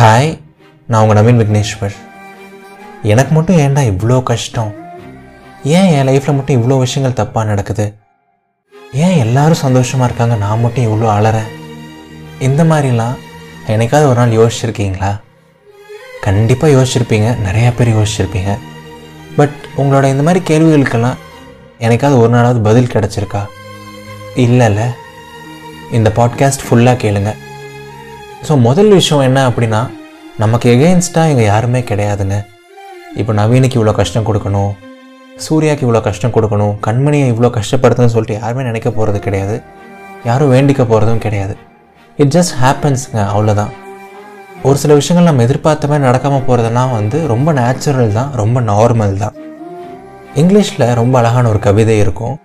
Hi நான் உங்கள் நவீன் விக்னேஸ்வர். எனக்கு மட்டும் ஏன்டா இவ்வளோ கஷ்டம்? ஏன் என் லைஃப்பில் மட்டும் இவ்வளோ விஷயங்கள் தப்பாக நடக்குது? ஏன் எல்லாரும் சந்தோஷமாக இருக்காங்க நான் மட்டும் இவ்வளோ அலறேன்? இந்த மாதிரிலாம் என்னைக்காவது ஒரு நாள் யோசிச்சிருக்கீங்களா? கண்டிப்பாக யோசிச்சிருப்பீங்க நிறையா பேர் யோசிச்சிருப்பீங்க. பட் உங்களோட இந்த மாதிரி கேள்விகளுக்கெல்லாம் எனக்காவது ஒரு நாளாவது பதில் கிடச்சிருக்கா? இல்லைல்ல. இந்த பாட்காஸ்ட் ஃபுல்லாக கேளுங்கள் ஸோ முதல் விஷயம் என்ன அப்படின்னா நமக்கு எகெயின்ஸ்டாக இங்கே யாருமே கிடையாதுங்க. இப்போ நவீனுக்கு இவ்வளோ கஷ்டம் கொடுக்கணும் சூர்யாவுக்கு இவ்வளோ கஷ்டம் கொடுக்கணும் கண்மணியை இவ்வளோ கஷ்டப்படுத்துன்னு சொல்லிட்டு யாருமே நினைக்க போகிறது கிடையாது. யாரும் வேண்டிக்க போகிறதும் கிடையாது. இட் ஜஸ்ட் ஹேப்பன்ஸுங்க அவ்வளோதான் ஒரு சில விஷயங்கள் நம்ம எதிர்பார்த்த மாதிரி நடக்காமல் போகிறதுனா வந்து ரொம்ப நேச்சுரல் தான் ரொம்ப நார்மல் தான். இங்கிலீஷில் ரொம்ப அழகான ஒரு கவிதை இருக்கும்.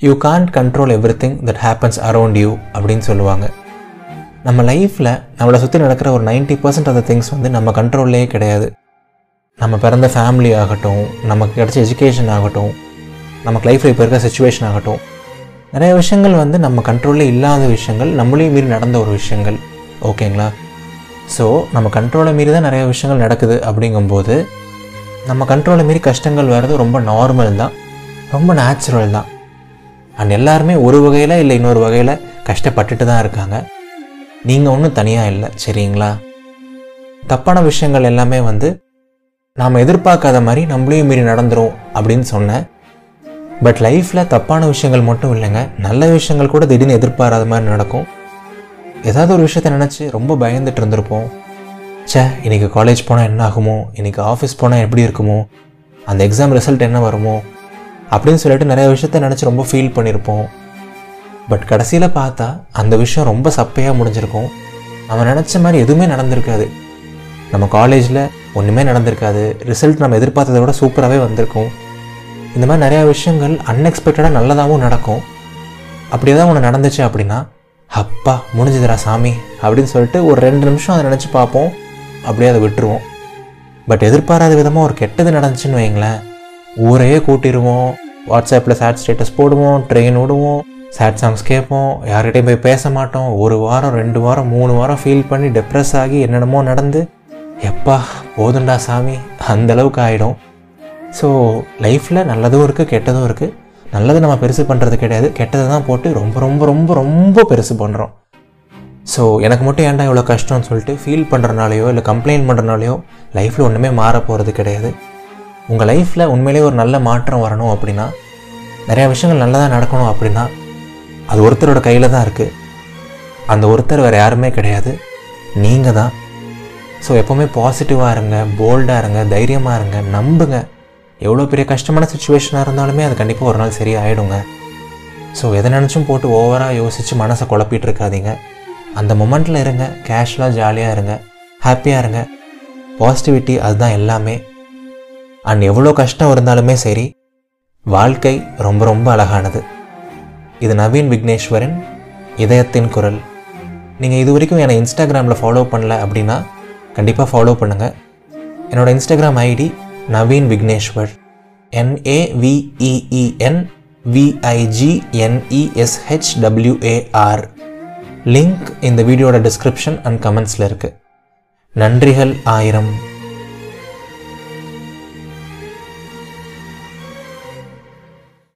You can't control everything that happens around you அப்படின்னு சொல்லுவாங்க. நம்ம லைஃப்பில் நம்மளை சுற்றி நடக்கிற ஒரு 90% பர்சன்ட் ஆஃப் திங்ஸ் வந்து நம்ம கண்ட்ரோல்லே கிடையாது. நம்ம பிறந்த ஃபேமிலி ஆகட்டும் நமக்கு கிடைச்ச எஜுகேஷன் ஆகட்டும் நமக்கு லைஃப்பில் இப்போ இருக்கிற சுச்சுவேஷன் ஆகட்டும் நிறைய விஷயங்கள் வந்து நம்ம கண்ட்ரோலில் இல்லாத விஷயங்கள் நம்மளையும் மீறி நடந்த ஒரு விஷயங்கள். ஓகேங்களா ஸோ நம்ம கண்ட்ரோலை மீறி தான் நிறைய விஷயங்கள் நடக்குது அப்படிங்கும்போது நம்ம கண்ட்ரோலை மீறி கஷ்டங்கள் வர்றது ரொம்ப நார்மல் தான். ரொம்ப நேச்சுரல் தான். அண்ட் எல்லாருமே ஒரு வகையில் இல்லை இன்னொரு வகையில் கஷ்டப்பட்டுட்டு தான் இருக்காங்க. நீங்கள் ஒன்றும் தனியாக இல்லை சரிங்களா? தப்பான விஷயங்கள் எல்லாமே வந்து நாம் எதிர்பார்க்காத மாதிரி நம்மளையும் மீறி நடந்துடும் அப்படின்னு சொன்னேன் பட் லைஃப்பில் தப்பான விஷயங்கள் மட்டும் இல்லைங்க. நல்ல விஷயங்கள் கூட திடீர்னு எதிர்பாராத மாதிரி நடக்கும். ஏதாவது ஒரு விஷயத்தை நினச்சி ரொம்ப பயந்துட்டு இருந்திருப்போம். ச்சே இன்னைக்கு காலேஜ் போனால் என்ன ஆகுமோ? இன்றைக்கி ஆஃபீஸ் போனால் எப்படி இருக்குமோ? அந்த எக்ஸாம் ரிசல்ட் என்ன வருமோ? அப்படின்னு சொல்லிட்டு நிறைய விஷயத்த நினச்சி ரொம்ப ஃபீல் பண்ணியிருப்போம் பட் கடைசியில் பார்த்தா அந்த விஷயம் ரொம்ப சப்பையாக முடிஞ்சிருக்கும். அவன் நினச்ச மாதிரி எதுவுமே நடந்திருக்காது. நம்ம காலேஜில் ஒன்றுமே நடந்திருக்காது. ரிசல்ட் நம்ம எதிர்பார்த்ததை விட சூப்பராகவே வந்திருக்கும். இந்த மாதிரி நிறையா விஷயங்கள் அன்எக்ஸ்பெக்டடாக நல்லதாகவும் நடக்கும். அப்படி ஏதாவது ஒன்று நடந்துச்சு அப்படின்னா அப்பா முடிஞ்சுதுரா சாமி அப்படின்னு சொல்லிட்டு ஒரு ரெண்டு நிமிஷம் அதை நினச்சி பார்ப்போம். அப்படியே அதை விட்டுருவோம். பட் எதிர்பாராத விதமாக ஒரு கெட்டது நடந்துச்சுன்னு வைங்களேன். ஊரையே கூட்டிடுவோம் வாட்ஸ்அப்பில் சேட் ஸ்டேட்டஸ் போடுவோம். ட்ரெயின் விடுவோம் சேட் சாங்ஸ் கேட்போம். யார்கிட்டையும் போய் பேச மாட்டோம். ஒரு வாரம் ரெண்டு வாரம் மூணு வாரம் ஃபீல் பண்ணி டெப்ரெஸ் ஆகி என்னென்னமோ நடந்து எப்பா போதுண்டா சாமி அந்த அளவுக்கு ஆகிடும் ஸோ லைஃப்பில் நல்லதும் இருக்குது கெட்டதும் இருக்குது நல்லது நம்ம பெருசு பண்ணுறது கிடையாது. கெட்டதை தான் போட்டு ரொம்ப ரொம்ப ரொம்ப ரொம்ப பெருசு பண்ணுறோம் ஸோ எனக்கு மட்டும் ஏன்டா இவ்வளோ கஷ்டம்னு சொல்லிட்டு ஃபீல் பண்ணுறனாலையோ இல்லை கம்ப்ளைண்ட் பண்ணுறனாலையோ லைஃப்பில் ஒன்றுமே மாற போகிறது கிடையாது. உங்கள் லைஃப்பில் உண்மையிலேயே ஒரு நல்ல மாற்றம் வரணும் அப்படின்னா நிறையா விஷயங்கள் நல்லதாக நடக்கணும் அப்படின்னா அது ஒருத்தரோட கையில் தான் இருக்குது அந்த ஒருத்தர் வேறு யாருமே கிடையாது. நீங்கள் தான். ஸோ எப்போவுமே பாசிட்டிவாக இருங்க போல்டாக இருங்க தைரியமாக இருங்க நம்புங்க. எவ்வளோ பெரிய கஷ்டமான சுச்சுவேஷனாக இருந்தாலுமே அது கண்டிப்பாக ஒரு நாள் சரியாயிடுங்க. ஸோ எதை நினச்சும் போட்டு ஓவராக யோசித்து மனசை குழப்பிட்டு இருக்காதீங்க. அந்த மொமெண்ட்டில் இருங்க கேஷுவலாக ஜாலியாக இருங்க ஹாப்பியாக இருங்க. பாசிட்டிவிட்டி அதுதான் எல்லாமே. அண்ட் எவ்வளோ கஷ்டம் இருந்தாலுமே சரி வாழ்க்கை ரொம்ப ரொம்ப அழகானது. இது நவீன் விக்னேஸ்வரன் இதயத்தின் குரல். நீங்கள் இது வரைக்கும் என்னை இன்ஸ்டாகிராமில் ஃபாலோ பண்ணல அப்படின்னா கண்டிப்பாக ஃபாலோ பண்ணுங்கள் என்னோடய Instagram ID Naveen Vigneshwar. என்ஏவிஇஇஎன் விஐஜிஎன்இஎஸ்ஹெச்டபிள்யூஏஆர் link இந்த வீடியோட டிஸ்கிரிப்ஷன் அண்ட் கமெண்ட்ஸில் இருக்குது நன்றிகள் ஆயிரம்.